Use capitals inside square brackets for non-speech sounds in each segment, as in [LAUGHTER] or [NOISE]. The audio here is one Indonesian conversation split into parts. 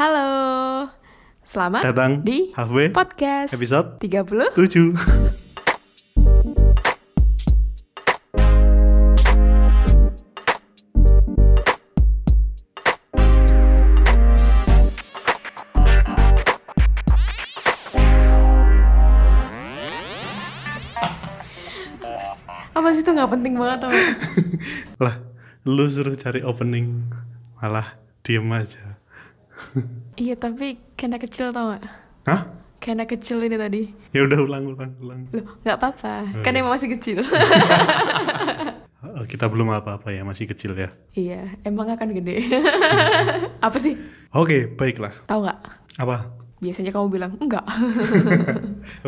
Halo. Selamat Datang di Halfway podcast episode 30. 7 Apa sih itu nggak penting banget? [LAUGHS] Lah, lu suruh cari opening Malah diem aja [LAUGHS] Iya tapi kayak anak kecil tau gak? Hah? Kayak anak kecil ini tadi. Ya udah ulang ulang ulang Loh, nggak apa-apa. Kan emang masih kecil. Oh, [LAUGHS] [LAUGHS] Kita belum apa-apa ya, masih kecil ya iya, emang akan gede. apa sih? Oke, baiklah Tahu nggak? Apa? Biasanya kamu bilang enggak.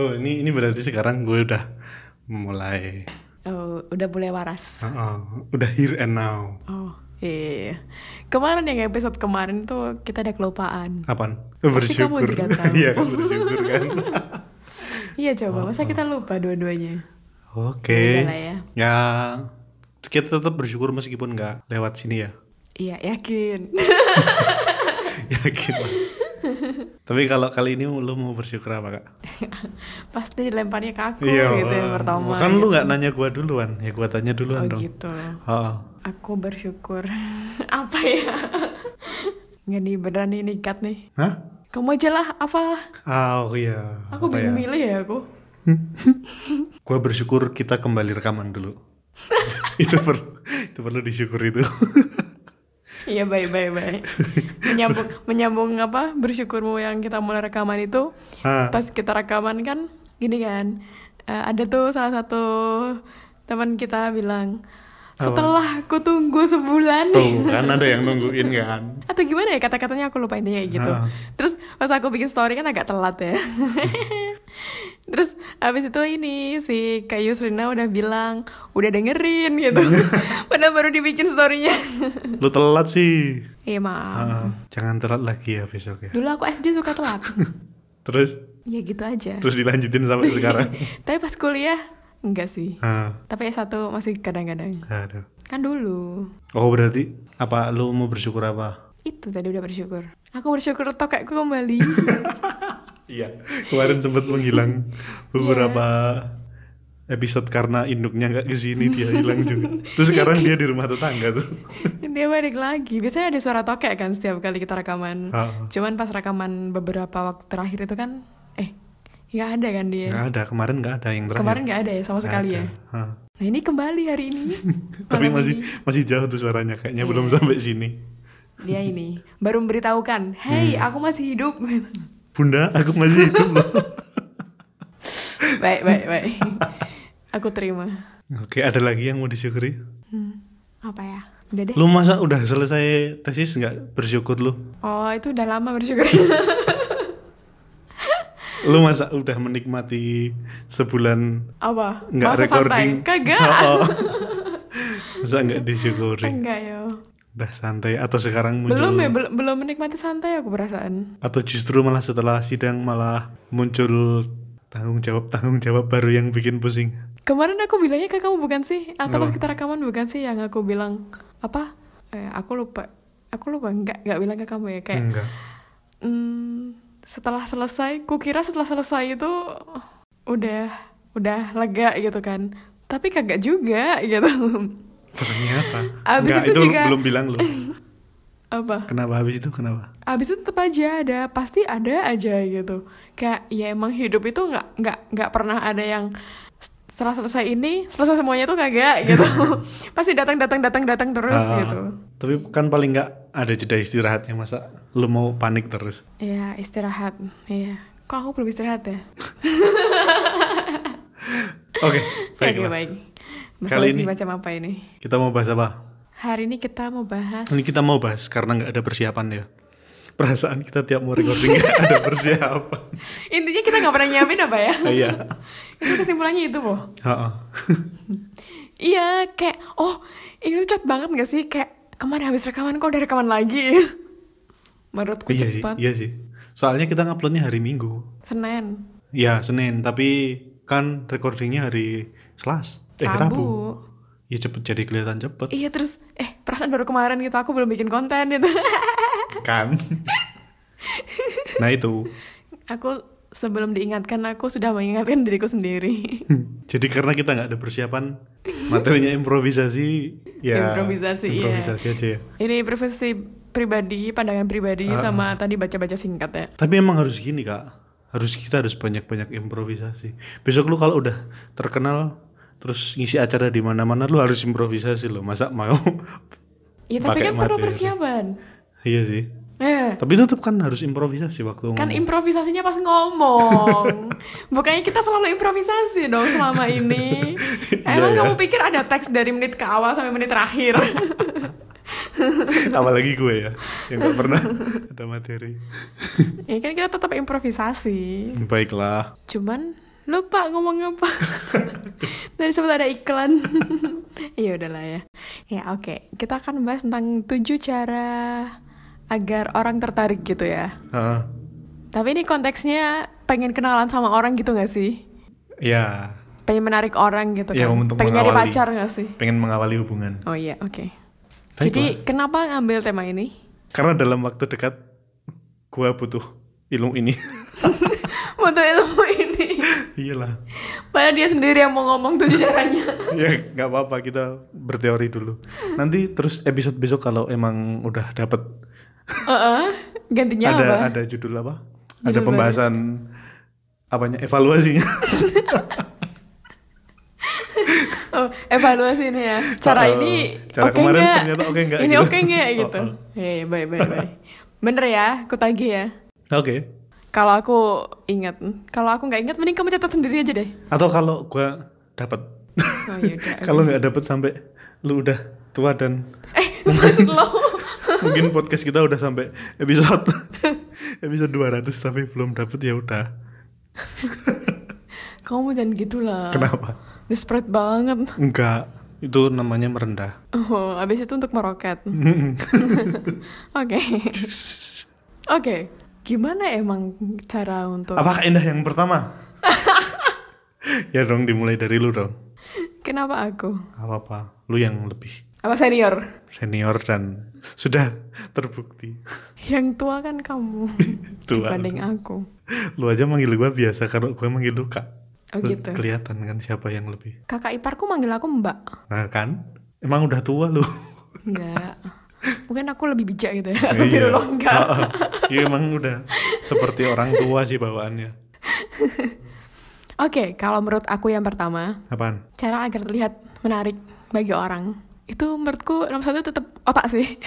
Oh, ini ini berarti sekarang gue udah mulai oh, udah mulai waras. Oh, oh, Udah here and now Oh, iya. Kemarin yang episode kemarin tuh kita ada kelupaan. Apaan? Pasti kamu Bersyukur juga [LAUGHS] tahu. Iya kan bersyukur kan [LAUGHS] Iya coba, masa kita lupa dua-duanya? Oke Ya udah lah ya. Ya kita tetap bersyukur meskipun nggak lewat sini ya Iya, yakin. [LAUGHS] Yakin lah. Tapi kalau kali ini lu mau bersyukur apa kak? [LAUGHS] Pasti dilemparnya ke aku gitu yang Wah. pertama. Kan lu gitu. nggak nanya gua duluan, ya gua tanya Oh duluan dong. gitu. Oh. Aku bersyukur. [LAUGHS] Apa ya? [LAUGHS] Nggak nih beneran nih nikat nih. Hah? Kamu aja lah, apa? Oh iya. Aku Apa bingung ya? milih ya aku. Gua bersyukur kita kembali rekaman dulu. itu perlu itu perlu disyukur itu. Iya baik baik baik. menyambung menyambung apa bersyukurmu yang kita mulai rekaman itu. Ah. Pas kita rekaman kan gini kan. eh, ada tuh salah satu teman kita bilang setelah aku tunggu sebulan Tuh kan ada yang nungguin kan. atau gimana ya kata-katanya aku lupa intinya kayak gitu Ah. terus pas aku bikin story kan agak telat ya [LAUGHS] terus habis itu ini si Kak Yusrina udah bilang udah dengerin gitu. [LAUGHS] Padahal baru dibikin storynya. Lu telat sih. iya maaf Ah, jangan telat lagi ya besok ya. dulu aku SD suka telat. [LAUGHS] Terus? Ya gitu aja. Terus dilanjutin sampai [LAUGHS] sekarang. tapi pas kuliah enggak sih. Ah, tapi S1 masih kadang-kadang. Aduh. kan dulu. Oh berarti apa lu mau bersyukur apa? itu tadi udah bersyukur. Aku bersyukur tokekku kembali Iya. Kemarin sempat menghilang beberapa episode karena induknya nggak ke sini dia [LAUGHS] hilang juga. Terus sekarang dia di rumah tetangga tuh. Dia balik lagi. Biasanya ada suara tokek kan setiap kali kita rekaman. Ah. Cuman pas rekaman beberapa waktu terakhir itu kan, eh nggak ada kan dia. Nggak ada kemarin nggak ada yang terakhir. Kemarin nggak ada ya sama Nggak sekali ada. ya. Ah. Nah ini kembali hari ini. [LAUGHS] Tapi masih ini. masih jauh tuh suaranya kayaknya Iya. belum sampai sini. Dia ini baru memberitahukan, hey Hmm. aku masih hidup. [LAUGHS] Bunda, aku masih hidup loh. [LAUGHS] baik baik baik. aku terima. Oke, ada lagi yang mau disyukuri? Hmm, apa ya? Udah deh. Lu masa udah selesai tesis nggak bersyukur lu? Oh itu udah lama bersyukur. [LAUGHS] Lu masa udah menikmati sebulan apa? nggak recording? santai? Kagak. [LAUGHS] Oh, oh. masa nggak disyukuri? Enggak yo. Udah santai atau sekarang muncul Belum ya, belum belum menikmati santai aku perasaan. atau justru malah setelah sidang malah muncul tanggung jawab tanggung jawab baru yang bikin pusing. Kemarin aku bilangnya ke kamu bukan sih? Atau pas kita rekaman bukan sih yang aku bilang apa? Eh, aku lupa. Aku lupa nggak nggak bilang ke kamu ya kayak Enggak. hmm, setelah selesai, kukira setelah selesai itu udah udah lega gitu kan. Tapi kagak juga gitu. Ternyata. Abis Enggak, itu itu, juga- belum bilang lu. [LAUGHS] apa? Kenapa habis itu kenapa? Abis itu tetap aja ada, pasti ada aja gitu. Kayak ya emang hidup itu nggak nggak nggak pernah ada yang setelah selesai ini selesai semuanya tuh kagak gitu. [LAUGHS] pasti datang datang datang datang terus Ah, gitu. Tapi kan paling nggak ada jeda istirahatnya masa lu mau panik terus. Iya istirahat, iya. Kok aku belum istirahat ya? Oke, [LAUGHS] Oke baiklah. baik. Kali Masalah ini- macam apa ini? Kita mau bahas apa? Hari ini kita mau bahas. Ini kita mau bahas karena nggak ada persiapan ya. Perasaan kita tiap mau recording nggak ada [LAUGHS] persiapan. Intinya kita nggak pernah nyiapin apa ya? [LAUGHS] Iya. itu kesimpulannya itu boh. Heeh. [LAUGHS] Iya kayak oh ini tuh cepet banget gak sih kayak kemarin habis rekaman kok udah rekaman lagi. Menurutku iya sih, cepat. iya sih. Soalnya kita nguploadnya hari Minggu. Senin. Ya Senin, tapi kan recordingnya hari Selas. Eh Rabu. Rabu. Ya cepet jadi kelihatan cepet Iya terus eh perasaan baru kemarin gitu aku belum bikin konten gitu. [LAUGHS] kan. Nah itu. Aku sebelum diingatkan aku sudah mengingatkan diriku sendiri. [LAUGHS] Jadi karena kita nggak ada persiapan materinya improvisasi ya Improvisasi, iya. improvisasi aja ya. Ini privasi pribadi, pandangan pribadi Ah. sama tadi baca-baca singkat ya. Tapi emang harus gini kak, harus kita harus banyak-banyak improvisasi. Besok lu kalau udah terkenal terus ngisi acara di mana-mana lu harus improvisasi lo. Masa mau? Ya tapi Pakai kan perlu materi. persiapan. iya sih. Eh, Tapi tetap kan harus improvisasi waktu kan ngomong. improvisasinya pas ngomong. Bukannya kita selalu improvisasi dong selama ini. Iya, [LAUGHS] Emang iya. kamu pikir ada teks dari menit ke awal sampai menit terakhir? [LAUGHS] Apalagi gue ya, yang gak pernah ada materi. [LAUGHS] ya kan kita tetap improvisasi. Baiklah. Cuman lupa ngomong apa. [LAUGHS] Tadi sempat ada iklan. Iya [LAUGHS] udahlah ya. Ya oke, kita akan bahas tentang tujuh cara agar orang tertarik gitu ya. Ah, Tapi ini konteksnya pengen kenalan sama orang gitu gak sih? ya, Pengen menarik orang gitu Ya, kan? untuk pengen nyari pacar gak sih? pengen mengawali hubungan. Oh iya, oke. Baiklah. Jadi kenapa ngambil tema ini? Karena dalam waktu dekat gue butuh ilmu ini. [LAUGHS] Untuk ilmu. Iyalah. Padahal dia sendiri yang mau ngomong tujuh caranya. [LAUGHS] ya nggak apa-apa kita berteori dulu. Nanti terus episode besok kalau emang udah dapet Heeh. Gantinya ada apa? ada judul apa? ada Judul pembahasan apanya evaluasinya. [LAUGHS] Oh, evaluasi ini ya. Cara Oh, ini cara oke kemarin nggak? ternyata oke nggak Ini gitu. oke nggak Oh, [LAUGHS] gitu. oh. Baik, baik, baik. Bener ya, aku tagih ya. Oke. Kalau aku ingat, kalau aku nggak ingat, mending kamu catat sendiri aja deh. Atau kalau gue dapet. Oh yaudah. [LAUGHS] kalau nggak dapet sampai lu udah tua dan Eh, maksud lo? [LAUGHS] mungkin podcast kita udah sampai episode [LAUGHS] episode 200 tapi belum dapet ya udah. Kamu jangan gitulah. Kenapa? Desperate banget. Enggak, itu namanya merendah. Oh, abis itu untuk meroket. Oke. Oke. Gimana emang cara untuk... Apakah indah yang pertama? [LAUGHS] ya dong dimulai dari lu dong. Kenapa aku? Apa apa, lu yang lebih Apa senior? senior dan sudah terbukti Yang tua kan kamu [LAUGHS] tua. dibanding aku. Lu aja manggil gua biasa kalau gua manggil lu kak. Oh gitu. Kelihatan kan siapa yang lebih. Kakak iparku manggil aku mbak. Nah kan, emang udah tua lu. Enggak. Mungkin aku lebih bijak gitu ya. iya. Astagfirullah enggak. Ah, ah. Iya emang udah seperti orang tua sih bawaannya. Oke, kalau menurut aku yang pertama, Apaan? cara agar terlihat menarik bagi orang itu menurutku nomor satu tetap otak sih. [LAUGHS]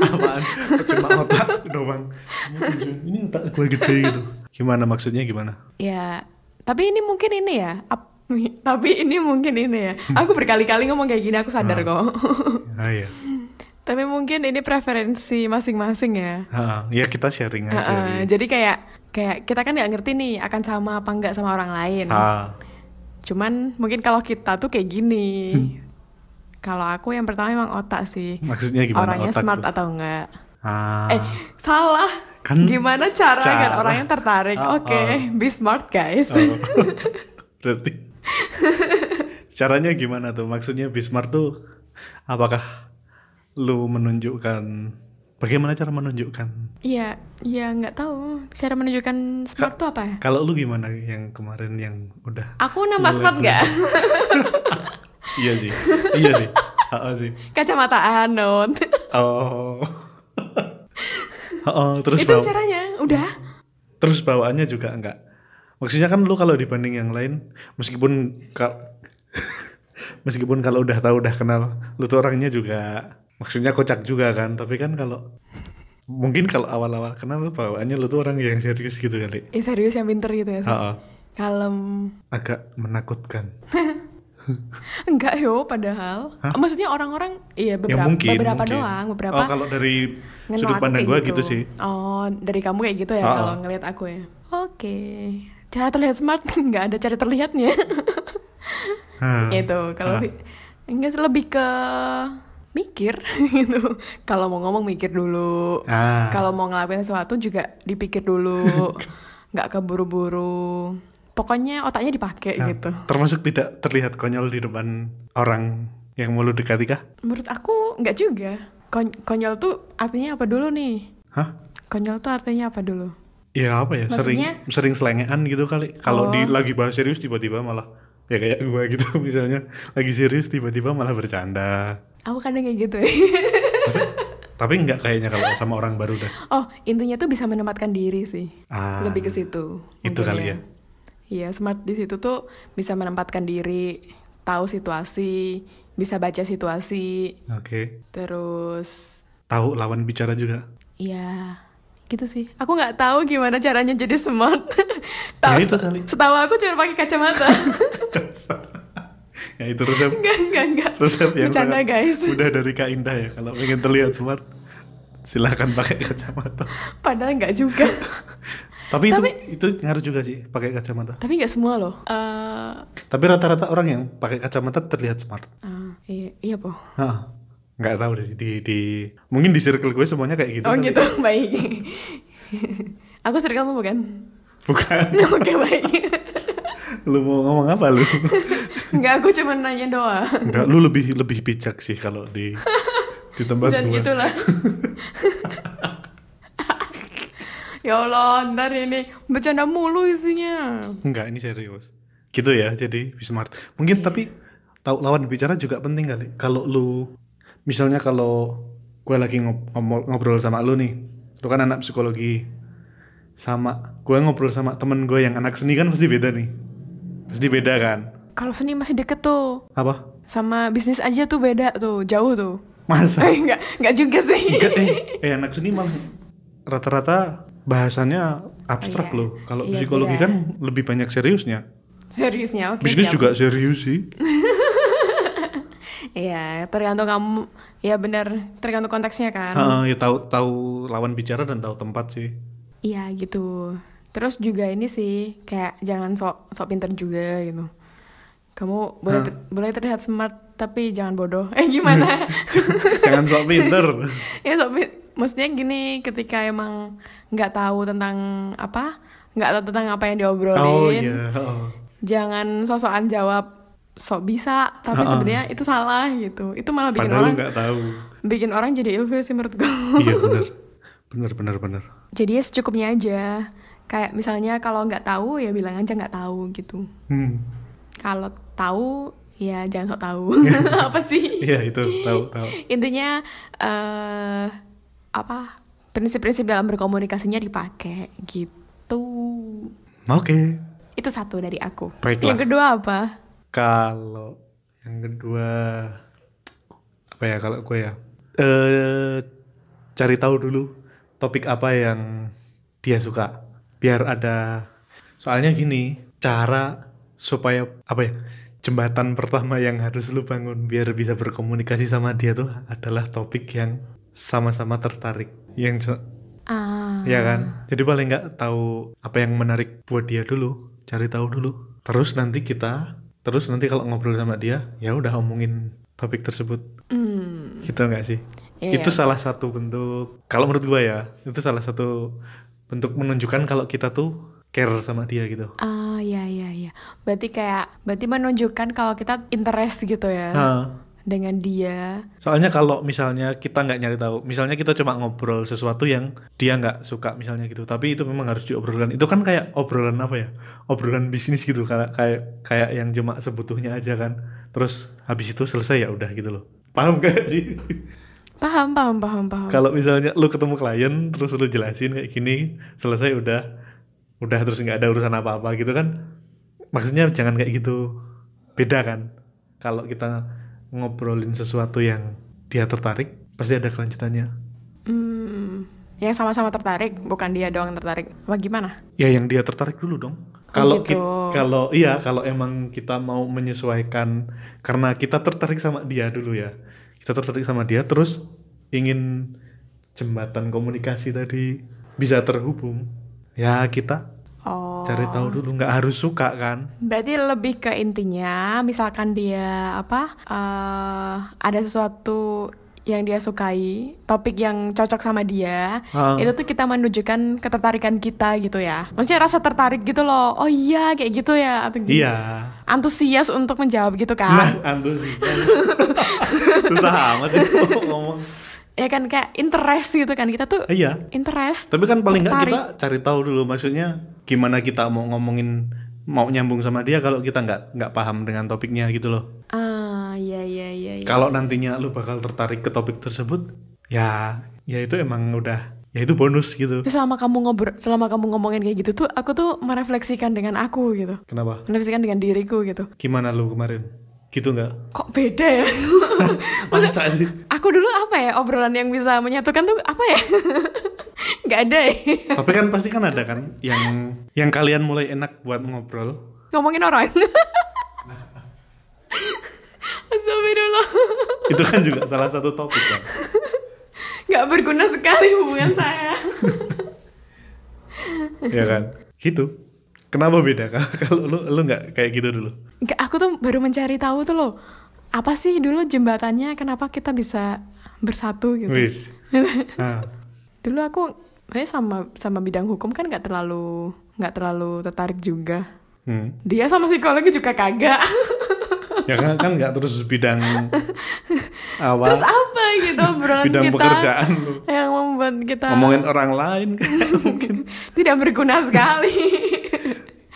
Apaan? Cuma otak doang. Ini otak gue gede gitu. Gimana maksudnya gimana? ya, tapi ini mungkin ini ya. Ap- [LAUGHS] tapi ini mungkin ini ya. Aku berkali-kali ngomong kayak gini, aku sadar kok. Ah iya. [LAUGHS] tapi mungkin ini preferensi masing-masing ya. Ah, ya kita sharing aja. Heeh, sih. jadi kayak kayak kita kan nggak ngerti nih akan sama apa enggak sama orang lain. Ah, Cuman mungkin kalau kita tuh kayak gini. [LAUGHS] Kalau aku yang pertama emang otak sih. maksudnya gimana Orangnya otak smart tuh? atau enggak. Ah, Eh, salah. Kan Gimana cara, agar cara. orang yang tertarik? Oh, Oke, be smart guys. oh. berarti [LAUGHS] caranya gimana tuh? Maksudnya Bismarck tuh apakah lu menunjukkan bagaimana cara menunjukkan? Iya, iya nggak tahu. Cara menunjukkan smart tuh apa ya? Kalau lu gimana yang kemarin yang udah? Aku nambah smart nggak? [LAUGHS] iya sih, iya sih, ah, sih. Kacamata anon. Oh, [LAUGHS] oh, terus Itu bawa- caranya. Udah. terus bawaannya juga enggak. Maksudnya kan lu kalau dibanding yang lain, meskipun kal [LAUGHS] meskipun kalau udah tahu udah kenal, lu tuh orangnya juga maksudnya kocak juga kan. Tapi kan kalau mungkin kalau awal-awal kenal lu bawaannya lu tuh orang yang serius gitu kali. Eh serius yang pinter gitu ya. Sih? Kalem. agak menakutkan. [LAUGHS] Enggak yo, padahal. Maksudnya orang-orang, iya beberapa, mungkin, beberapa mungkin. doang, beberapa. Oh, kalau dari sudut pandang kayak gua gitu. sih. Oh, dari kamu kayak gitu ya Ah, kalau ngelihat aku ya. Oke. Cara terlihat smart [LAUGHS] nggak ada cara terlihatnya. Ah, itu kalau Ah. enggak sih, lebih ke mikir [LAUGHS] gitu. Kalau mau ngomong mikir dulu. Ah. Kalau mau ngelakuin sesuatu juga dipikir dulu. [LAUGHS] nggak keburu-buru. Pokoknya otaknya dipakai Nah, gitu. Termasuk tidak terlihat konyol di depan orang yang mau lu dekati kah? Menurut aku nggak juga. Kon- konyol tuh artinya apa dulu nih? Hah? Konyol tuh artinya apa dulu? Ya apa ya sering Maksudnya? sering selengean gitu kali. Kalau Oh. di lagi bahas serius tiba-tiba malah ya kayak gue gitu [LAUGHS] misalnya lagi serius tiba-tiba malah bercanda. Aku kadang kayak gitu [LAUGHS] ya. Tapi nggak kayaknya kalau sama orang baru dah. oh, intinya tuh bisa menempatkan diri sih. Ah, Lebih ke situ. itu kali ya. Iya, smart di situ tuh bisa menempatkan diri, tahu situasi, bisa baca situasi, Oke. terus Tahu lawan bicara juga. ya gitu sih. Aku nggak tahu gimana caranya jadi smart. [LAUGHS] tahu Ya itu kali. setahu aku cuma pakai kacamata. [LAUGHS] ya itu resep enggak, enggak, enggak. resep yang Bercanda, sangat guys. mudah dari Kak Indah ya. Kalau pengen terlihat smart silahkan pakai kacamata. Padahal enggak juga. Tapi, [LAUGHS] Tapi- itu itu ngaruh juga sih pakai kacamata. Tapi nggak semua loh. Eh, Tapi rata-rata orang yang pakai kacamata terlihat smart. ah, iya, iya po. Hah, nggak tahu deh di, di mungkin di circle gue semuanya kayak gitu. Oh gitu, [LAUGHS] baik. [LAUGHS] aku circlemu bukan? Bukan. [LAUGHS] Oke baik. lu mau ngomong apa lu? Enggak, aku cuma nanya doang. Enggak, lu lebih lebih bijak sih kalau di di tempat Dan gue. itulah. ya Allah, ntar ini bercanda mulu isinya. Enggak, ini serius. Gitu ya, jadi be smart. Mungkin tapi tahu lawan bicara juga penting kali. Kalau lu misalnya kalau gue lagi ngobrol sama lu nih, lu kan anak psikologi, sama gue ngobrol sama temen gue yang anak seni kan pasti beda nih, pasti beda kan? Kalau seni masih deket tuh. Apa? Sama bisnis aja tuh beda tuh, jauh tuh. Masa? [LAUGHS] Eh, enggak, enggak juga sih. Enggak, eh, eh anak seni malah rata-rata bahasannya abstrak Oh, iya. loh. Kalau Iya, psikologi beda. kan lebih banyak seriusnya. Seriusnya, oke. Bisnis siap. juga serius sih. [LAUGHS] Iya, tergantung kamu. Ya benar, tergantung konteksnya kan. Heeh, ya tahu tahu lawan bicara dan tahu tempat sih. Iya gitu. Terus juga ini sih kayak jangan sok sok pinter juga gitu. Kamu boleh ter- boleh terlihat smart tapi jangan bodoh. [LAUGHS] Eh gimana? [LAUGHS] Jangan sok pinter. [LAUGHS] ya sok pin- maksudnya gini ketika emang nggak tahu tentang apa nggak tahu tentang apa yang diobrolin Oh iya. heeh. jangan sosokan jawab sok bisa tapi Ha-ha. sebenarnya itu salah gitu itu malah bikin Padahal orang nggak tahu. bikin orang jadi ilfil sih menurutku iya benar. [LAUGHS] Benar benar benar. jadi ya secukupnya aja kayak misalnya kalau nggak tahu ya bilang aja nggak tahu gitu Hmm. kalau tahu ya jangan sok tahu [LAUGHS] apa sih Iya itu tahu tahu. intinya eh apa prinsip-prinsip dalam berkomunikasinya dipakai gitu Oke. itu satu dari aku Baiklah. yang kedua apa Kalau yang kedua apa ya kalau gue ya? Eh cari tahu dulu topik apa yang dia suka biar ada soalnya gini cara supaya apa ya jembatan pertama yang harus lu bangun biar bisa berkomunikasi sama dia tuh adalah topik yang sama-sama tertarik. Yang ah. Ya kan? Jadi paling nggak tahu apa yang menarik buat dia dulu cari tahu dulu. Terus nanti kita terus nanti kalau ngobrol sama dia ya udah omongin topik tersebut. Hmm, gitu nggak sih? Iya. itu salah satu bentuk kalau menurut gua ya itu salah satu bentuk menunjukkan kalau kita tuh care sama dia gitu. Ah ya ya ya berarti kayak berarti menunjukkan kalau kita interest gitu ya? Nah, dengan dia. Soalnya kalau misalnya kita nggak nyari tahu misalnya kita cuma ngobrol sesuatu yang dia nggak suka misalnya gitu tapi itu memang harus diobrolkan. Itu kan kayak obrolan apa ya? Obrolan bisnis gitu kayak kayak kayak yang cuma sebutuhnya aja kan. Terus habis itu selesai ya udah gitu loh. Paham gak sih? Paham paham paham paham. Kalau misalnya lu ketemu klien terus lu jelasin kayak gini selesai udah. Udah terus nggak ada urusan apa-apa gitu kan. Maksudnya jangan kayak gitu. Beda kan? Kalau kita ngobrolin sesuatu yang dia tertarik pasti ada kelanjutannya Hmm, yang sama-sama tertarik, bukan dia doang tertarik. Apa gimana? ya yang dia tertarik dulu dong kalau gitu. kalau iya kalau emang kita mau menyesuaikan karena kita tertarik sama dia dulu ya kita tertarik sama dia terus ingin jembatan komunikasi tadi bisa terhubung ya kita Oh. Cari tahu dulu nggak harus suka kan Berarti lebih ke intinya, misalkan dia apa? eh, ada sesuatu yang dia sukai, topik yang cocok sama dia, Ah. itu tuh kita menunjukkan ketertarikan kita gitu ya. Maksudnya rasa tertarik gitu loh. Oh iya, kayak gitu ya atau gitu. iya Antusias untuk menjawab gitu nah kan. antusias [LAUGHS] susah amat sih [LAUGHS] ngomong ya kan kayak interest gitu kan. Kita tuh iya. interest tapi kan paling nggak kita cari tahu dulu maksudnya gimana kita mau ngomongin mau nyambung sama dia kalau kita nggak nggak paham dengan topiknya gitu loh. Ah iya iya iya iya. kalau nantinya lu bakal tertarik ke topik tersebut ya ya itu emang udah ya itu bonus gitu. Selama kamu ngobrol selama kamu ngomongin kayak gitu tuh aku tuh merefleksikan dengan aku gitu. Kenapa? Merefleksikan dengan diriku gitu. Gimana lu kemarin gitu nggak? Kok beda ya? [LAUGHS] Masa sih? aku dulu apa ya obrolan yang bisa menyatukan tuh apa ya? [LAUGHS] Nggak ada ya. Tapi kan pasti kan ada kan yang yang kalian mulai enak buat ngobrol. Ngomongin orang. [LAUGHS] Astagfirullah. Itu kan juga salah satu topik kan? Nggak berguna sekali hubungan saya. Ya kan? Gitu kenapa beda Kak? [LAUGHS] kalau lu lu nggak kayak gitu dulu? Nggak, aku tuh baru mencari tahu tuh loh apa sih dulu jembatannya kenapa kita bisa bersatu gitu? Wis. Nah, [LAUGHS] dulu aku kayak sama sama bidang hukum kan nggak terlalu nggak terlalu tertarik juga. Hmm. dia sama psikologi juga kagak. [LAUGHS] Ya kan kan nggak terus bidang awal terus apa gitu obrolan bidang kita pekerjaan lu. Yang membuat kita ngomongin orang lain kan mungkin. Tidak berguna sekali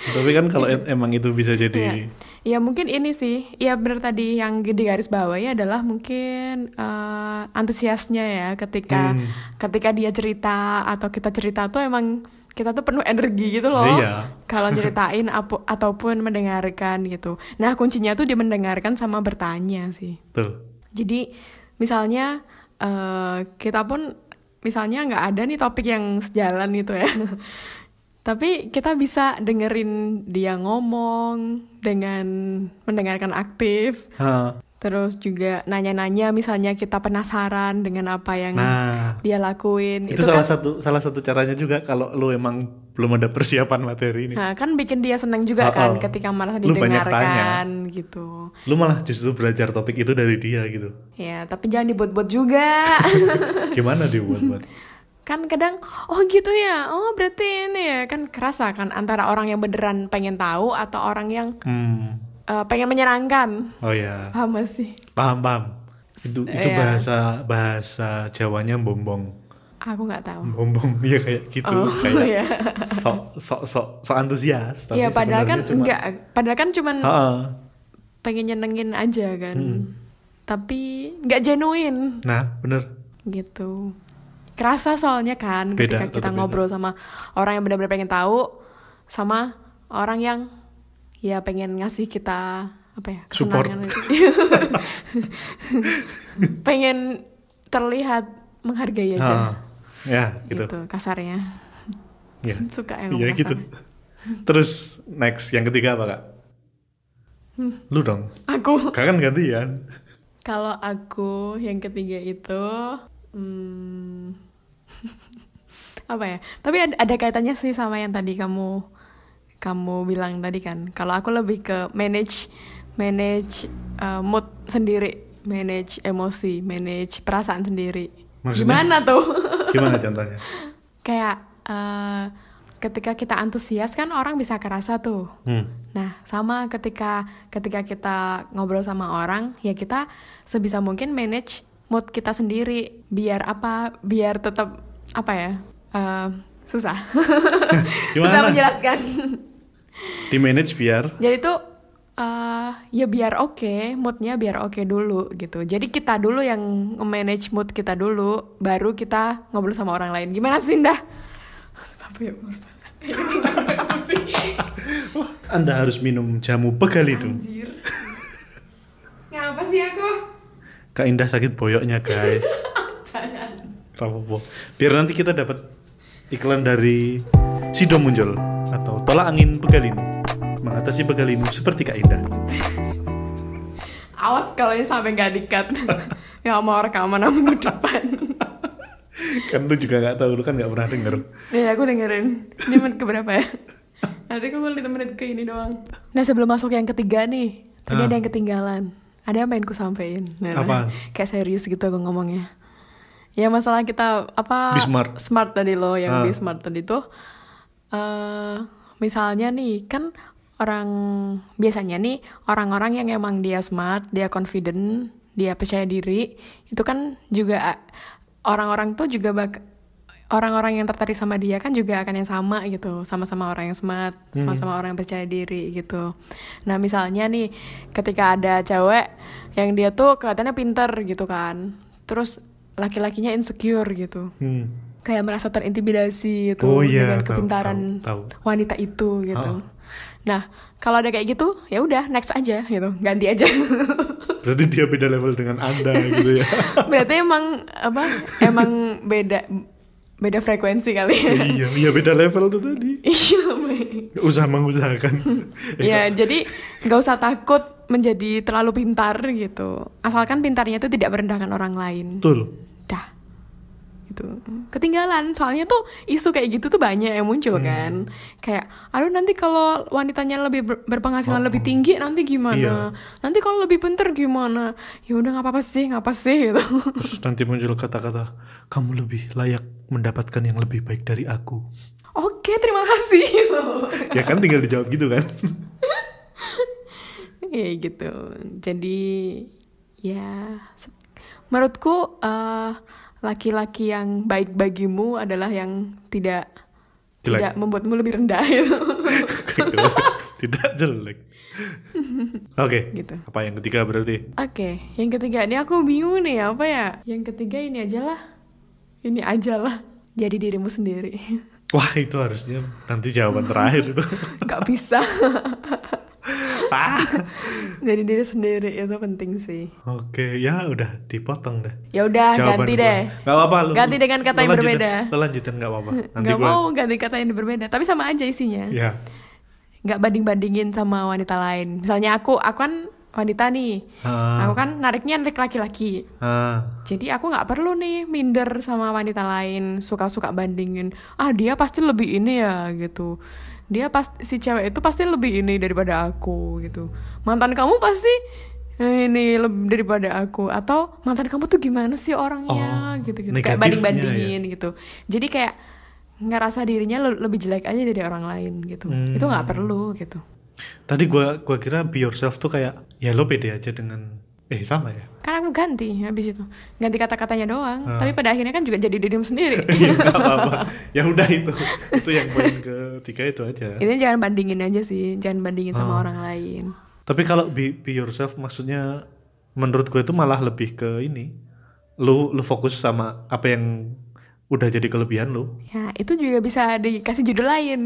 tapi kan kalau e- emang itu bisa jadi ya mungkin ini sih. Ya benar tadi yang di garis bawahi adalah mungkin eh, antusiasnya ya ketika Hmm. ketika dia cerita atau kita cerita tuh emang kita tuh penuh energi gitu loh. Iya. kalau [LAUGHS] nyeritain apu- ataupun mendengarkan gitu. Nah kuncinya tuh dia mendengarkan sama bertanya sih. Tuh jadi misalnya eh, kita pun misalnya nggak ada nih topik yang sejalan gitu ya. Tapi kita bisa dengerin dia ngomong dengan mendengarkan aktif. Ha, Terus juga nanya-nanya misalnya kita penasaran dengan apa yang nah dia lakuin. itu, salah satu salah satu caranya juga kalau lu emang belum ada persiapan materi ini Nah, kan bikin dia senang juga Oh, kan oh. ketika merasa Lu didengarkan gitu. lu malah justru belajar topik itu dari dia gitu Ya, tapi jangan dibuat-buat juga. [LAUGHS] gimana dia buat buat [LAUGHS] kan kadang oh gitu ya? Oh berarti ini ya? Kan kerasa kan antara orang yang beneran pengen tahu atau orang yang hmm. eh, pengen menyenangkan. Oh ya paham gak sih? Paham paham. Itu itu Iya. bahasa bahasa Jawanya bombong. Aku nggak tahu. Bombong [LAUGHS] iya kayak gitu. Oh kayak ya sok sok sok sok antusias tapi ya padahal kan cuma- enggak padahal kan cuman Ha-ha. pengen nyenengin aja kan. Hmm. tapi nggak genuine. Nah bener. Gitu kerasa soalnya kan Beda, ketika kita beda. ngobrol sama orang yang benar-benar pengen tahu sama orang yang ya pengen ngasih kita apa ya Support. kesenangan itu. [LAUGHS] pengen terlihat menghargai aja Ha. ya gitu gitu kasarnya ya [LAUGHS] suka yang ngomong gitu terus next yang ketiga apa kak Hmm. lu dong aku kak kan gantian kalau aku yang ketiga itu hmm, [LAUGHS] apa ya? Tapi ada, ada kaitannya sih sama yang tadi kamu kamu bilang tadi kan. Kalau aku lebih ke manage manage uh, mood sendiri manage emosi manage perasaan sendiri. Maksudnya? gimana tuh? [LAUGHS] Gimana contohnya? Kayak eh, ketika kita antusias kan orang bisa kerasa tuh. Hmm. Nah, sama ketika ketika kita ngobrol sama orang, ya kita sebisa mungkin manage mood kita sendiri biar apa? Biar tetap apa ya? eh, susah. [LAUGHS] susah menjelaskan. di manage biar Jadi tuh eh, ya biar oke, moodnya biar oke dulu gitu. Jadi kita dulu yang manage mood kita dulu, baru kita ngobrol sama orang lain. Gimana sih, Indah? Ya? Anda harus minum jamu pegal itu Anjir. Ngapa sih aku? Kak Indah sakit boyoknya guys [LAUGHS] Jangan. Rapopo. biar nanti kita dapat iklan dari Sido muncul atau tolak angin pegalinu mengatasi pegalinu seperti kak Indah [LAUGHS] Awas kalau ini sampai nggak dikat. [LAUGHS] ya mau rekaman sama minggu depan. kan lu juga nggak tahu lu kan nggak pernah denger ya aku dengerin. Ini menit keberapa ya? Nanti aku menit ke ini doang. Nah sebelum masuk yang ketiga nih, tadi Ah. ada yang ketinggalan. Ada yang pengen ku sampein. Nah, Apaan? Kayak serius gitu aku ngomongnya. Ya masalah kita apa? Be smart. Smart tadi loh, yang Ah. be smart tadi tuh. eh misalnya nih kan orang biasanya nih orang-orang yang emang dia smart, dia confident, dia percaya diri, itu kan juga orang-orang tuh juga bak orang-orang yang tertarik sama dia kan juga akan yang sama gitu sama-sama orang yang smart sama-sama orang yang percaya diri gitu nah misalnya nih ketika ada cewek yang dia tuh kelihatannya pinter gitu kan terus laki-lakinya insecure gitu Hmm. kayak merasa terintimidasi gitu Oh iya, dengan tahu, kepintaran tahu, wanita itu gitu. Oh. Nah, kalau ada kayak gitu, ya udah next aja gitu, ganti aja. [LAUGHS] Berarti dia beda level dengan Anda gitu ya. Berarti emang apa? Emang beda beda frekuensi kali ya. iya, iya beda level tuh tadi. [LAUGHS] Iya. Nggak usah mengusahakan. [LAUGHS] ya jadi nggak usah takut menjadi terlalu pintar gitu. Asalkan pintarnya itu tidak merendahkan orang lain. Betul. Gitu ketinggalan soalnya tuh isu kayak gitu tuh banyak yang muncul Hmm. kan kayak aduh nanti kalau wanitanya lebih ber- berpenghasilan lebih tinggi nanti Oh, gimana Iya. nanti kalau lebih pinter gimana ya udah nggak apa-apa sih nggak apa [LAUGHS] sih gitu Terus nanti muncul kata-kata, kamu lebih layak mendapatkan yang lebih baik dari aku. oke terima kasih ya kan tinggal dijawab gitu kan. [LAUGHS] ya gitu jadi ya menurutku eh, laki-laki yang baik bagimu adalah yang tidak Jelek. tidak membuatmu lebih rendah [LAUGHS] gitu. [LAUGHS] Tidak jelek. Oke. Gitu. Apa yang ketiga berarti? Oke, yang ketiga ini aku bingung nih apa ya? Yang ketiga ini aja lah, ini aja lah. Jadi dirimu sendiri, Wah itu harusnya nanti jawaban terakhir itu. [LAUGHS] nggak bisa. Ah. [LAUGHS] Jadi diri sendiri itu penting sih. Oke, ya udah dipotong dah. Ya udah Jawaban ganti gua. deh. Nggak apa-apa. lu- Ganti dengan kata yang lanjutin- berbeda. Lu lanjutin nggak apa-apa. [LAUGHS] Nanti gua. mau ganti kata yang berbeda, tapi sama aja isinya. Ya. Nggak banding bandingin sama wanita lain. Misalnya aku, aku kan wanita nih. Ah. Aku kan nariknya narik laki-laki. Ah. Jadi aku nggak perlu nih minder sama wanita lain, suka-suka bandingin. Ah dia pasti lebih ini ya gitu. Dia pasti si cewek itu pasti lebih ini daripada aku gitu. Mantan kamu pasti eh, ini lebih daripada aku atau mantan kamu tuh gimana sih orangnya Oh, gitu gitu. Kayak negatifnya banding-bandingin gitu. Jadi kayak ngerasa dirinya le- lebih jelek aja dari orang lain gitu. Hmm. Itu nggak perlu gitu. Tadi gua gua kira be yourself tuh kayak ya lo pede aja dengan eh sama ya. Karena aku ganti habis itu. Ganti kata-katanya doang. Ah. Tapi pada akhirnya kan juga jadi dirimu sendiri. [LAUGHS] Iya apa-apa. Ya udah itu. Itu yang poin ketiga itu aja. Ini jangan bandingin aja sih, jangan bandingin sama Ah. orang lain. Tapi kalau be, be yourself maksudnya menurut gue itu malah lebih ke ini. Lu lu fokus sama apa yang udah jadi kelebihan lu. Ya, itu juga bisa dikasih judul lain.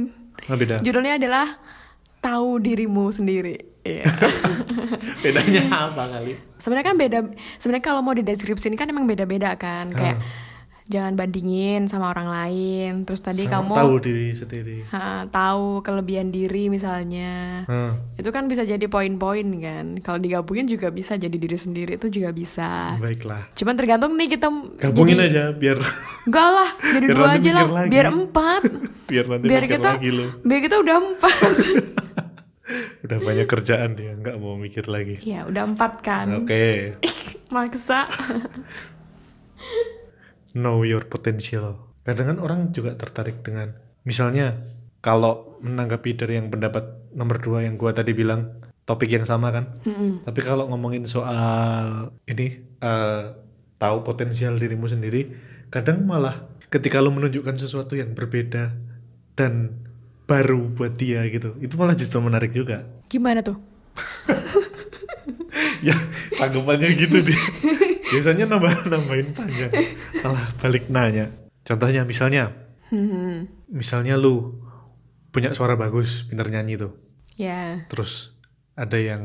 Nah, beda. Judulnya adalah tahu dirimu sendiri. Iya. [LAUGHS] Bedanya apa kali? sebenarnya kan beda. Sebenarnya kalau mau dideskripsiin kan emang beda-beda kan. Kayak jangan bandingin sama orang lain. Terus tadi Sama kamu tahu diri sendiri. ha, tahu kelebihan diri misalnya. Hmm. Itu kan bisa jadi poin-poin kan. Kalau digabungin juga bisa jadi diri sendiri itu juga bisa. Baiklah. Cuman tergantung nih kita Gabungin jadi- aja biar Enggak lah, jadi Biar dua aja lah, lagi. biar empat. biar nanti biar kita, lagi biar kita udah empat. [LAUGHS] Udah banyak kerjaan dia, nggak mau mikir lagi. ya udah empat kan. Oke. [LAUGHS] Maksa. know your potential. Kadang kan orang juga tertarik dengan, misalnya kalau menanggapi dari yang pendapat nomor dua yang gua tadi bilang topik yang sama kan. Mm-mm. Tapi kalau ngomongin soal ini eh, tahu potensial dirimu sendiri, kadang malah ketika lo menunjukkan sesuatu yang berbeda dan baru buat dia gitu, itu malah justru menarik juga. Gimana tuh? [LAUGHS] ya tanggapannya gitu dia. [LAUGHS] Biasanya nambah nambahin panjang. Malah balik nanya. Contohnya misalnya. Hmm, misalnya lu punya suara bagus pinter nyanyi tuh. Ya. terus ada yang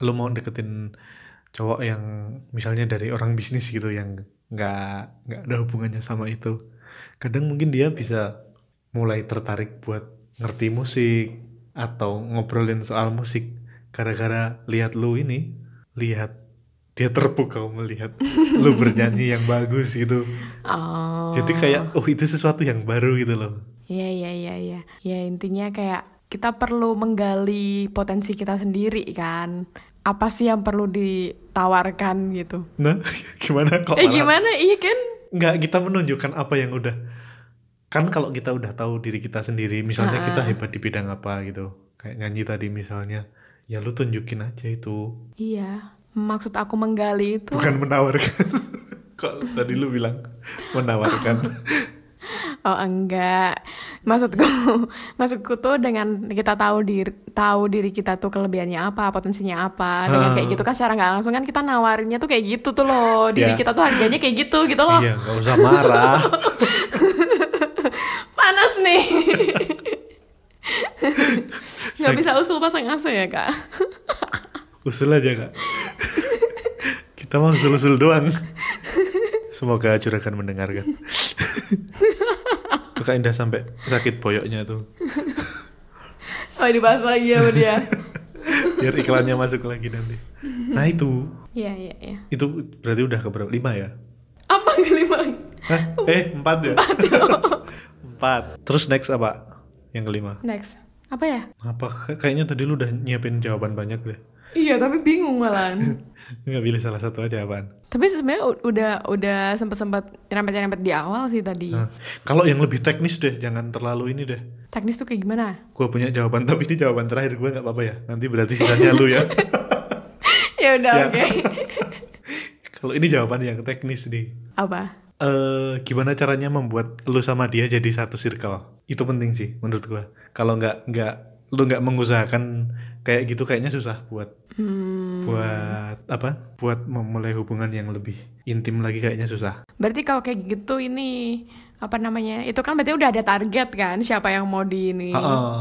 lu mau deketin cowok yang misalnya dari orang bisnis gitu yang nggak nggak ada hubungannya sama itu. Kadang mungkin dia bisa mulai tertarik buat ngerti musik atau ngobrolin soal musik gara-gara lihat lu ini lihat dia terpukau melihat [LAUGHS] lu bernyanyi yang bagus gitu Oh. jadi kayak oh itu sesuatu yang baru gitu loh Iya, iya, iya, iya. Ya intinya kayak kita perlu menggali potensi kita sendiri kan. Apa sih yang perlu ditawarkan gitu? nah [LAUGHS] gimana kok eh malah- gimana? Iya kan? nggak kita menunjukkan apa yang udah kan kalau kita udah tahu diri kita sendiri misalnya kita hebat di bidang apa gitu kayak nyanyi tadi misalnya ya lu tunjukin aja itu Iya. Maksud aku menggali itu bukan menawarkan [LAUGHS] Kok tadi lu bilang menawarkan? [LAUGHS] Oh enggak, maksudku [LAUGHS] maksudku tuh dengan kita tahu diri tahu diri kita tuh kelebihannya apa, potensinya apa, dengan kayak gitu kan secara nggak langsung kan kita nawarinnya tuh kayak gitu tuh loh, diri Ya. kita tuh harganya kayak gitu gitu loh, Iya, nggak usah marah. Nih, [LAUGHS] nggak Saya- bisa usul pasang AC ya kak? Usul aja kak. Kita mau usul-usul doang. Semoga juragan mendengarkan. Tuh Kak Indah sampai sakit boyoknya tuh. Oh dibahas lagi sama dia. Biar iklannya masuk lagi nanti. Nah itu, Iya iya iya. itu berarti udah keberapa? Lima ya? Apa kelima? Hah? Eh, empat ya? Empat. [LAUGHS] Terus next apa? Yang kelima. Next, apa ya? Apa? Kayaknya tadi lu udah nyiapin jawaban banyak deh. Iya tapi bingung malahan. [LAUGHS] Nggak pilih salah satu aja apaan. tapi sebenarnya udah udah sempet sempet nyerempet nyerempet di awal sih tadi. Nah, kalau yang lebih teknis deh, jangan terlalu ini deh. Teknis tuh kayak gimana? Gue punya jawaban, [LAUGHS] tapi ini jawaban terakhir gue nggak apa-apa ya. Nanti berarti sisanya lu ya. [LAUGHS] ya udah Ya. oke. Kalau ini jawaban yang teknis nih. apa? Eh gimana caranya membuat lu sama dia jadi satu circle? Itu penting sih menurut gua. Kalau nggak nggak lu nggak mengusahakan kayak gitu kayaknya susah buat Hmm, buat apa? Buat memulai hubungan yang lebih intim lagi kayaknya susah. berarti kalau kayak gitu ini apa namanya? Itu kan berarti udah ada target kan siapa yang mau di ini. Heeh.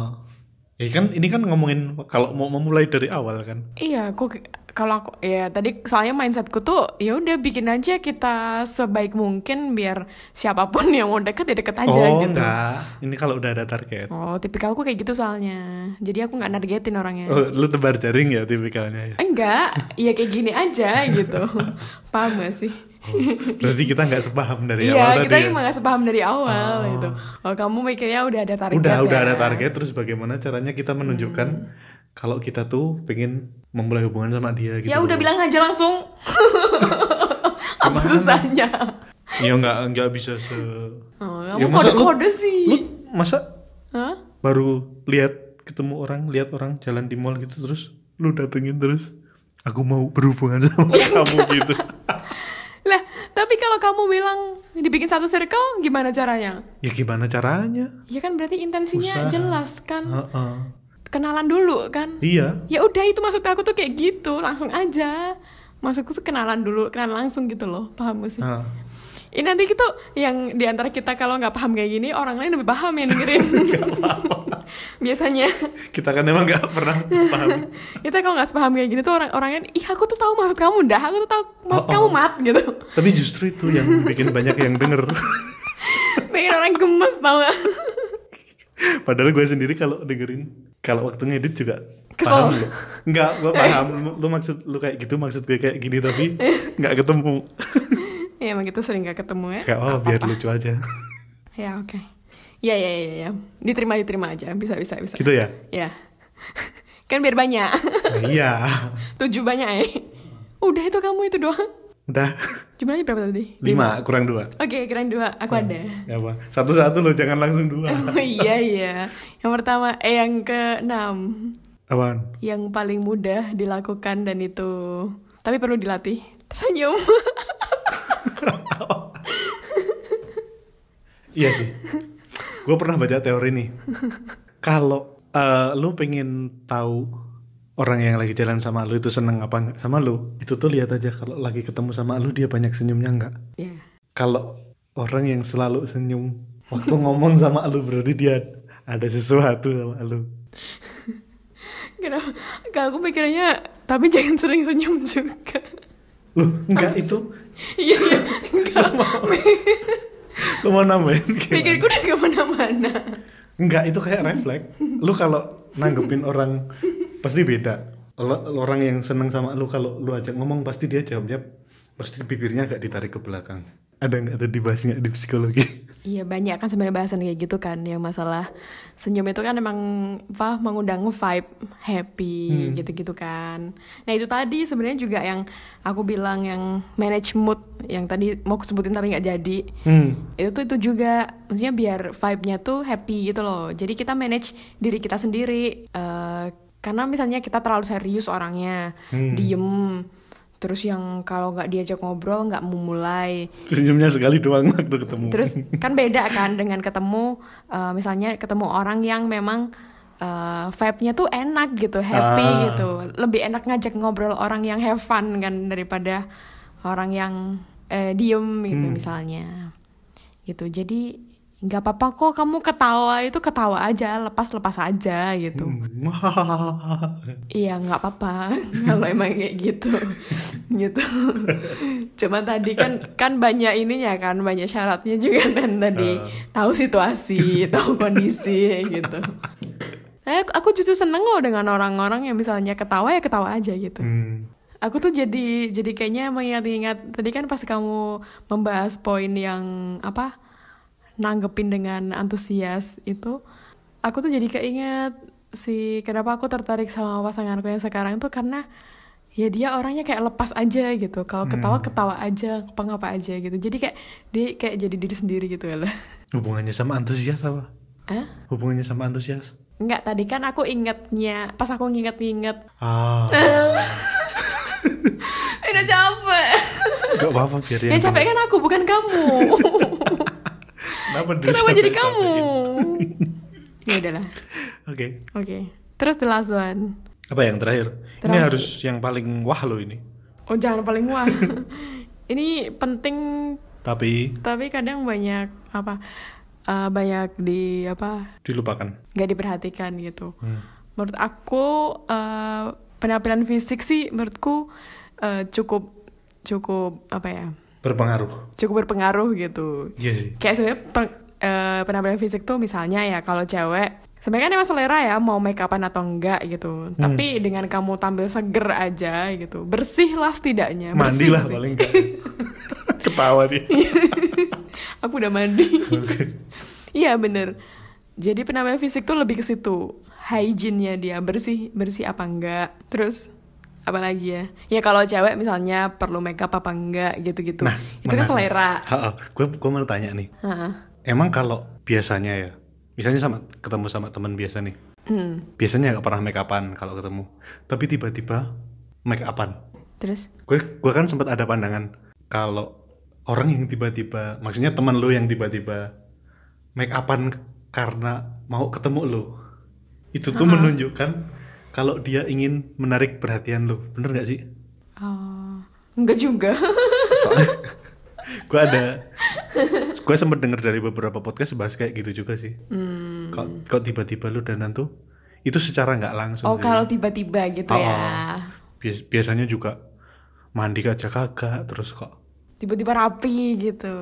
Ya kan ini kan ngomongin kalau mau memulai dari awal kan. Iya, aku kalau aku ya tadi soalnya mindsetku tuh ya udah bikin aja kita sebaik mungkin biar siapa pun [LAUGHS] yang mau deket ya deket aja oh gitu. enggak, ini kalau udah ada target. Oh, tipikalku kayak gitu soalnya. Jadi aku nggak nargetin orangnya. Oh, lu tebar jaring ya tipikalnya ya. Enggak, ya kayak gini aja gitu. [LAUGHS] Paham gak sih? Oh, berarti kita nggak sepaham dari Iya, awal kita tadi. ya? emang gak sepaham dari awal gitu. Oh, kamu mikirnya udah ada target udah udah ya? ada target terus bagaimana caranya kita menunjukkan Hmm. Kalau kita tuh pengen memulai hubungan sama dia gitu Ya udah loh. bilang aja langsung. [LAUGHS] Apa susahnya? ya nggak nggak bisa se Oh, Ya, masa lu- kode-kode sih. lu masa Hah? baru lihat ketemu orang lihat orang jalan di mall gitu terus lu datengin terus aku mau berhubungan sama [LAUGHS] kamu gitu Lah, tapi kalau kamu bilang dibikin satu circle, gimana caranya? ya gimana caranya Ya kan berarti intensinya Usaha. jelas kan. Heeh. Kenalan dulu kan. iya Ya udah itu maksud aku tuh kayak gitu, langsung aja. Maksudku tuh kenalan dulu, kenalan langsung gitu loh, paham gak sih? Heeh. Ini nanti gitu yang di antara kita kalau nggak paham kayak gini, orang lain lebih paham yang dengerin. [LAUGHS] [LAUGHS] Biasanya kita kan emang nggak pernah paham [LAUGHS] kita kalau nggak sepaham kayak gini tuh orang-orangnya, ih aku tuh tahu maksud kamu dah, aku tuh tahu maksud Oh, kamu oh. mat gitu. tapi justru itu yang bikin banyak yang denger Bikin orang gemes tau gak? Padahal gue sendiri kalau dengerin kalau waktu ngedit juga Kesel. paham loh. Enggak, gue [LAUGHS] paham. Lu, lu maksud lu kayak gitu maksud gue kayak gini tapi [LAUGHS] nggak ketemu. [LAUGHS] Ya emang kita sering gak ketemu ya. Kayak oh biar lucu aja. Ya oke. Ya ya ya ya. Diterima diterima aja. Bisa bisa bisa. gitu ya. Ya. kan biar banyak. Nah, iya. Tujuh banyak ya. Udah itu kamu itu doang. Udah. Jumlahnya berapa tadi? Lima kurang dua. Oke, keren dua. Aku ada. Ya apa? Satu-satu lo jangan langsung dua. [LAUGHS] Oh iya iya. Yang pertama, eh yang keenam, Apaan? yang paling mudah dilakukan dan itu tapi perlu dilatih. Senyum. [LAUGHS] Iya sih. Gue pernah baca teori nih. [LAUGHS] Kalau eh, lu pengen tahu orang yang lagi jalan sama lu itu seneng apa enggak sama lu, itu tuh lihat aja kalau lagi ketemu sama lu dia banyak senyumnya enggak. ya. Kalau orang yang selalu senyum waktu ngomong sama lu berarti dia ada sesuatu sama lu. Kenapa? Kalau aku pikirnya, tapi jangan sering senyum juga. Loh, enggak itu. Iya iya. Enggak. Lu mau nambahin gimana? Pikirku udah ke mana-mana. Enggak, itu kayak refleks. Lu kalau nanggepin orang pasti beda. Orang yang seneng sama lu kalau lu ajak ngomong pasti dia jawabnya pasti bibirnya agak ditarik ke belakang. Ada nggak tuh dibahas nggak di psikologi? [LAUGHS] Iya banyak kan sebenarnya bahasan kayak gitu kan yang masalah senyum itu kan emang apa mengundang vibe happy gitu-gitu kan. Nah itu tadi sebenarnya juga yang aku bilang yang manage mood yang tadi mau aku sebutin tapi nggak jadi. Hmm. Itu tuh itu juga maksudnya biar vibe-nya tuh happy gitu loh. Jadi kita manage diri kita sendiri. Eh, karena misalnya kita terlalu serius orangnya, Hmm. diem terus yang kalau nggak diajak ngobrol nggak mau mulai Senyumnya sekali doang waktu ketemu. terus kan beda kan dengan ketemu eh, misalnya ketemu orang yang memang eh, vibe-nya tuh enak gitu happy Ah. gitu lebih enak ngajak ngobrol orang yang have fun kan daripada orang yang eh, diem gitu Hmm. misalnya gitu jadi nggak apa-apa kok kamu ketawa itu ketawa aja lepas lepas aja gitu Hmm. [LAUGHS] Iya nggak apa-apa [LAUGHS] kalau emang kayak gitu [LAUGHS] gitu. Cuma tadi kan kan banyak ininya kan banyak syaratnya juga kan tadi tahu situasi, tahu kondisi gitu. Eh, aku justru seneng loh dengan orang-orang yang misalnya ketawa ya ketawa aja gitu. Hmm. Aku tuh jadi jadi kayaknya mengingat-ingat tadi kan pas kamu membahas poin yang apa nanggepin dengan antusias itu, aku tuh jadi keinget si kenapa aku tertarik sama pasanganku yang sekarang tuh karena ya dia orangnya kayak lepas aja gitu. Kalau ketawa ketawa aja, apa ngapa aja gitu. Jadi kayak dia kayak jadi diri sendiri gitu ya lah. [LAUGHS] Hubungannya sama antusias apa? Hah? Hubungannya sama antusias? Enggak, tadi kan aku ingetnya, pas aku nginget-nginget, Ah. [LAUGHS] udah capek. Gak apa-apa biarin. Yang capek kan aku, bukan kamu. [LAUGHS] Kenapa, Kenapa jadi kamu? [LAUGHS] ya udahlah. Oke. Oke. Terus the last one. Apa yang terakhir? Ini Terakhir. harus yang paling wah loh ini. Oh jangan paling wah. [LAUGHS] Ini penting Tapi tapi kadang banyak apa eh, banyak di apa dilupakan. nggak diperhatikan gitu. Hmm. Menurut aku eh, penampilan fisik sih menurutku eh, cukup cukup apa ya Berpengaruh. cukup berpengaruh gitu. Iya sih. Kayak sebenarnya peng- eh, penampilan fisik tuh misalnya ya kalau cewek sebenarnya kan emang selera ya mau make upan atau enggak gitu. Hmm. Tapi dengan kamu tampil seger aja gitu, bersih lah setidaknya. Mandi lah paling enggak. [LAUGHS] Ketawa dia. [LAUGHS] Aku udah mandi. Iya bener. Jadi penampilan fisik tuh lebih ke situ. Hygiene-nya dia bersih bersih apa enggak. Terus apa lagi ya? Ya kalau cewek misalnya perlu makeup apa enggak gitu-gitu. Nah, itu kan selera. Gue gue mau tanya nih. Heeh. Emang kalau biasanya ya, misalnya sama ketemu sama teman biasa nih, Hmm. biasanya nggak pernah make upan kalau ketemu, tapi tiba-tiba make upan. Terus Gue gue kan sempat ada pandangan kalau orang yang tiba-tiba, maksudnya teman lu yang tiba-tiba make upan karena mau ketemu lu, itu tuh menunjukkan kalau dia ingin menarik perhatian lu, bener nggak sih? oh, enggak juga. [LAUGHS] Soalnya gue ada, gue sempet denger dari beberapa podcast bahas kayak gitu juga sih. Hmm. Kok kok tiba-tiba lu dandan tuh itu secara nggak langsung Oh sih. kalau tiba-tiba gitu Oh, ya. Bias- biasanya juga mandi aja kagak terus kok Tiba-tiba rapi gitu.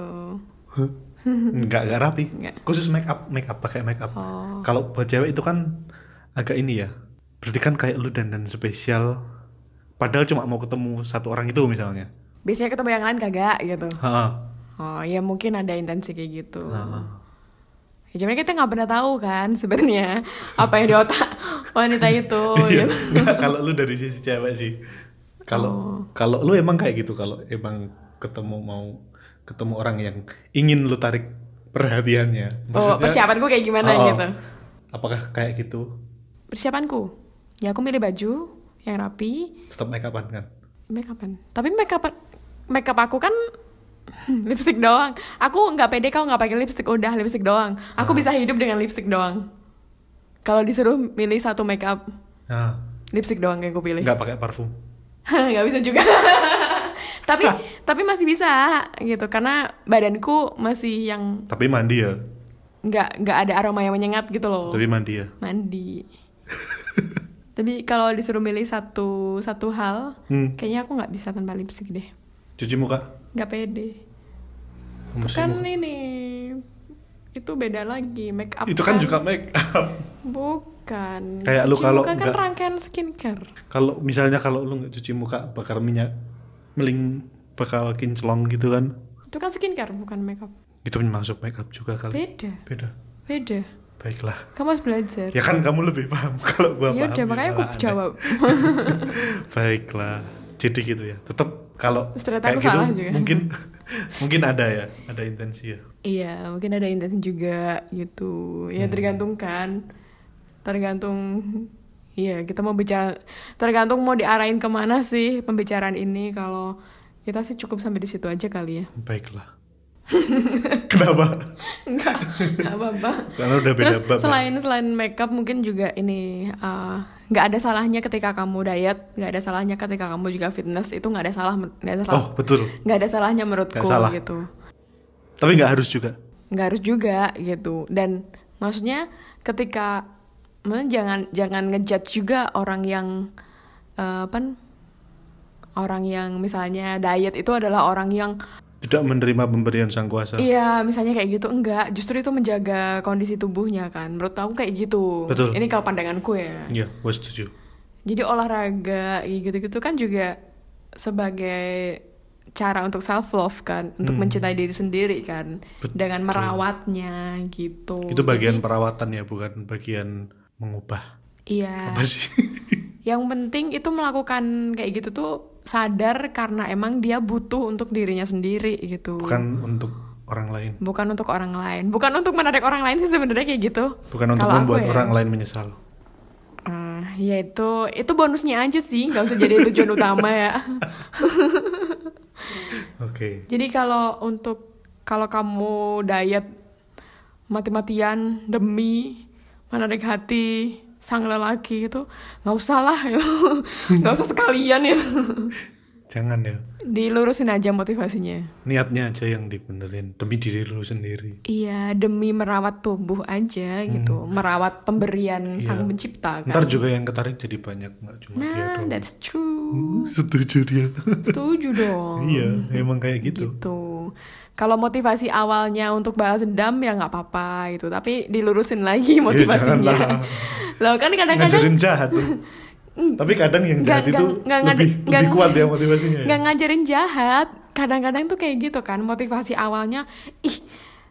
nggak nggak rapi Nggak. khusus make up make up pakai make up Oh. kalau buat cewek itu kan agak ini ya berarti kan kayak lu dandan spesial padahal cuma mau ketemu satu orang itu misalnya Biasanya ketemu yang lain kagak gitu. Ha, Oh ya mungkin ada intensi kayak gitu. ha. Ya, cuman kita nggak pernah tahu kan sebenarnya apa yang di otak [LAUGHS] wanita itu. [LAUGHS] Iya, gitu. nggak, kalau lu dari sisi cewek sih kalau Oh. kalau lu emang kayak gitu kalau emang ketemu mau ketemu orang yang ingin lu tarik perhatiannya Oh Maksudnya- persiapanku kayak gimana Oh, oh. gitu. apakah kayak gitu Persiapanku, ya aku milih baju yang rapi, tetap make upan kan? Make upan. Tapi make up make up aku kan lipstick doang. Aku nggak pede kalau nggak pakai lipstick udah lipstick doang. Aku bisa hidup dengan lipstick doang. Kalau disuruh milih satu make up, nah lipstick doang yang aku pilih. nggak pakai parfum. [LAUGHS] Nggak bisa juga. [LAUGHS] Tapi [LAUGHS] tapi masih bisa gitu. Karena badanku masih yang tapi mandi ya? Nggak nggak ada aroma yang menyengat gitu loh. Tapi mandi ya? Mandi tapi kalau disuruh milih satu satu hal hmm. kayaknya aku nggak bisa tanpa lipstick deh. Cuci muka? Nggak pede. Kan muka. ini itu beda lagi make up itu kan juga make up. Bukan. Kayak lu Cuci kalau muka kan rangkaian skincare. Kalau misalnya kalau lu nggak cuci muka bakal minyak meling bakal kinclong gitu kan? Itu kan skincare bukan make up. Itu masuk make up juga kali. Beda. Beda. Beda baiklah kamu harus belajar ya kan kamu lebih paham [LAUGHS] kalau gua ya paham udah makanya aku aneh. jawab [LAUGHS] baiklah jadi gitu ya tetap kalau kayak aku gitu salah juga. mungkin [LAUGHS] mungkin ada ya ada intensi ya iya mungkin ada intensi juga gitu ya Hmm. tergantung kan tergantung Iya, kita mau bicara tergantung mau diarahin ke mana sih pembicaraan ini. Kalau kita sih cukup sampai di situ aja kali ya. Baiklah. [LAUGHS] Kenapa? Enggak, enggak apa-apa. Karena udah beda Terus bab. selain selain makeup mungkin juga ini uh, nggak ada salahnya ketika kamu diet, nggak ada salahnya ketika kamu juga fitness itu nggak ada salah nggak ada salah Oh, betul. nggak ada salahnya menurutku Nggak salah. gitu. Tapi nggak harus juga. nggak harus juga gitu dan maksudnya ketika maksudnya jangan jangan ngejudge juga orang yang eh, apa orang yang misalnya diet itu adalah orang yang Tidak menerima pemberian sang kuasa. iya misalnya kayak gitu enggak justru itu menjaga kondisi tubuhnya kan menurut aku kayak gitu Betul. ini kalau pandanganku ya Iya, gue setuju. jadi olahraga gitu-gitu kan juga sebagai cara untuk self love kan untuk Hmm. mencintai diri sendiri kan dengan merawatnya gitu Itu bagian perawatan ya, bukan bagian mengubah. Iya. Apa sih? Yang penting itu melakukan kayak gitu tuh sadar karena emang dia butuh untuk dirinya sendiri gitu. bukan untuk orang lain. Bukan untuk orang lain. Bukan untuk menarik orang lain sih sebenarnya kayak gitu. Bukan untuk aku membuat ya. orang lain menyesal. Eh, ya itu itu bonusnya aja sih, nggak usah jadi tujuan utama ya. [LAUGHS] Oke. Jadi kalau untuk kalau kamu diet mati-matian demi menarik hati sang lelaki itu nggak usah lah [LAUGHS] ya. nggak usah sekalian ya Jangan ya. dilurusin aja motivasinya Niatnya aja yang dibenerin demi diri lu sendiri. iya demi merawat tubuh aja gitu merawat pemberian sang pencipta kan Ntar juga yang ketarik jadi banyak nggak cuma dia nah doang. that's true Uh, Setuju dia. setuju [LAUGHS] dong iya, emang kayak gitu. gitu kalau motivasi awalnya untuk balas dendam ya nggak apa-apa gitu tapi dilurusin lagi motivasinya janganlah. [LAUGHS] loh kan kadang-kadang Ngajarin jahat. tuh. Tapi kadang yang jahat itu nggak- nggak ngade- lebih nggak- lebih kuat ya [LAUGHS] motivasinya. ya. nggak ngajarin jahat kadang-kadang tuh kayak gitu kan motivasi awalnya ih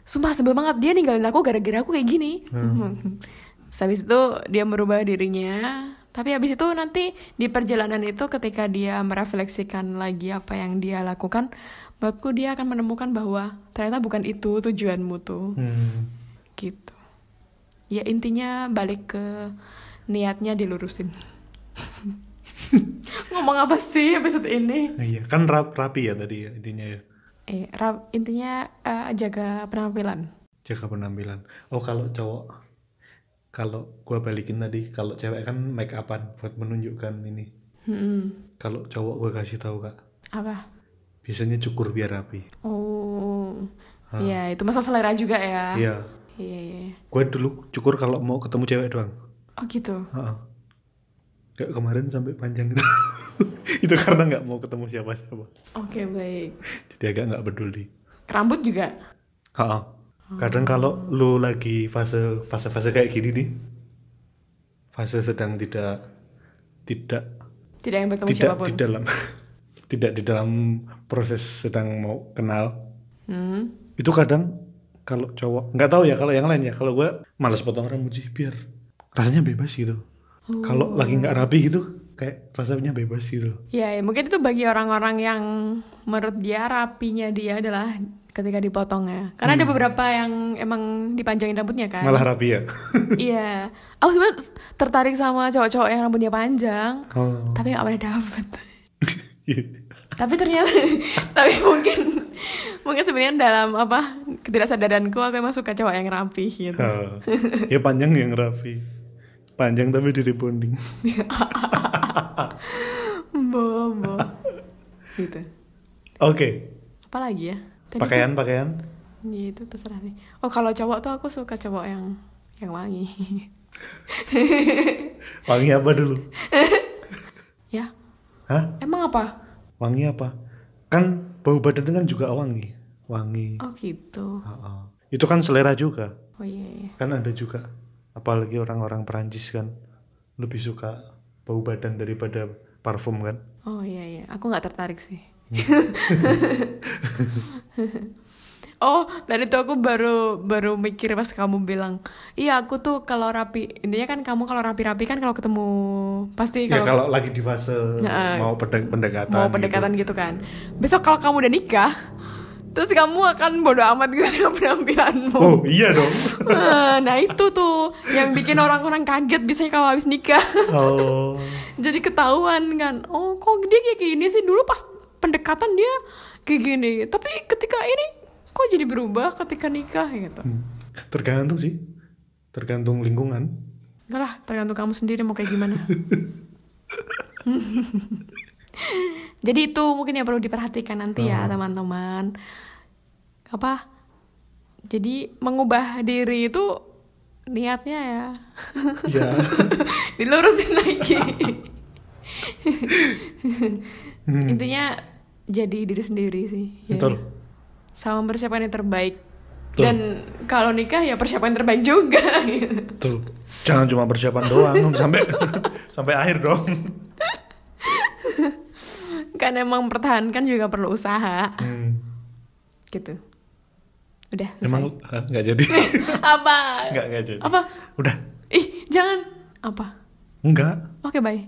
sumpah sebel banget dia ninggalin aku gara-gara aku kayak gini hmm. [LAUGHS] Habis itu dia merubah dirinya tapi habis itu nanti di perjalanan itu ketika dia merefleksikan lagi apa yang dia lakukan menurutku dia akan menemukan bahwa ternyata bukan itu tujuanmu tuh Hmm. gitu ya intinya balik ke niatnya dilurusin [LAUGHS] ngomong apa sih episode ini Iya, kan rap, rapi ya tadi ya intinya ya. eh ra- intinya eh, jaga penampilan Jaga penampilan. Oh, kalau cowok kalau gua balikin tadi, kalau cewek kan make upan buat menunjukkan ini. Hmm, Kalau cowok gua kasih tahu Kak, apa biasanya cukur biar rapi. oh Iya itu masa selera juga ya Iya. iya iya. Gue dulu cukur kalau mau ketemu cewek doang. oh gitu Heeh. Kayak kemarin sampai panjang itu. [LAUGHS] itu karena nggak mau ketemu siapa-siapa. oke baik Jadi agak nggak peduli. rambut juga Ha Kadang kalau lu lagi fase fase fase kayak gini nih, fase sedang tidak tidak tidak yang bertemu tidak siapa pun di dalam [LAUGHS] tidak di dalam proses sedang mau kenal, hmm. itu kadang kalau cowok nggak tahu ya kalau yang lain ya kalau gue malas potong rambut sih biar rasanya bebas gitu. Kalau lagi nggak rapi gitu kayak rasanya bebas gitu. Ya, ya, mungkin itu bagi orang-orang yang menurut dia rapinya dia adalah ketika dipotong ya. Karena ada beberapa yang emang dipanjangin rambutnya kan. Malah rapi ya. [LAUGHS] Iya. Aku sebenarnya tertarik sama cowok-cowok yang rambutnya panjang, oh. tapi gak pernah dapet. Tapi ternyata, [LAUGHS] tapi mungkin mungkin sebenarnya dalam apa ketidaksadaranku aku emang suka cowok yang rapi gitu. Oh. ya panjang yang rapi. Panjang tapi di rebonding. Bobo. gitu. Oke. Apa lagi ya? Tadi Pakaian pakaian. Ya, itu terserah sih. Oh kalau cowok tuh aku suka cowok yang yang wangi. Wangi apa dulu? [LAUGHS] Hah? emang apa? Wangi apa? Kan bau badan kan juga wangi. Wangi. Oh gitu. Ha-ha. Itu kan selera juga. Oh iya, iya. Kan ada juga. Apalagi orang-orang Perancis kan lebih suka bau badan daripada parfum kan. Oh iya iya. Aku nggak tertarik sih. [LAUGHS] oh, dari itu aku baru baru mikir pas kamu bilang, iya aku tuh kalau rapi, intinya kan kamu kalau rapi-rapi kan kalau ketemu pasti Ya kalau kalau lagi di fase mau pende- pendekatan. mau gitu. pendekatan gitu. kan. Besok kalau kamu udah nikah, terus kamu akan bodo amat gitu dengan penampilanmu Oh iya dong. Ah, nah itu tuh yang bikin orang-orang kaget biasanya kalau habis nikah Oh. [LAUGHS] jadi ketahuan kan oh kok dia kayak gini sih dulu pas pendekatan dia kayak gini tapi ketika ini kok jadi berubah ketika nikah gitu Hmm. Tergantung sih. Tergantung lingkungan. enggak lah tergantung kamu sendiri mau kayak gimana [LAUGHS] jadi itu mungkin yang perlu diperhatikan nanti ya teman-teman apa jadi mengubah diri itu niatnya ya Ya. [LAUGHS] dilurusin lagi [LAUGHS] intinya jadi diri sendiri sih ya. Betul. Sama mempersiapkan yang terbaik Betul. dan kalau nikah ya persiapan yang terbaik juga gitu. Betul. Jangan cuma persiapan doang [LAUGHS] sampai sampai akhir dong. kan emang pertahankan juga perlu usaha Hmm. gitu udah selesai. Emang nggak jadi. [LAUGHS] apa Nggak nggak jadi. apa Udah. ih jangan apa Enggak. oke bye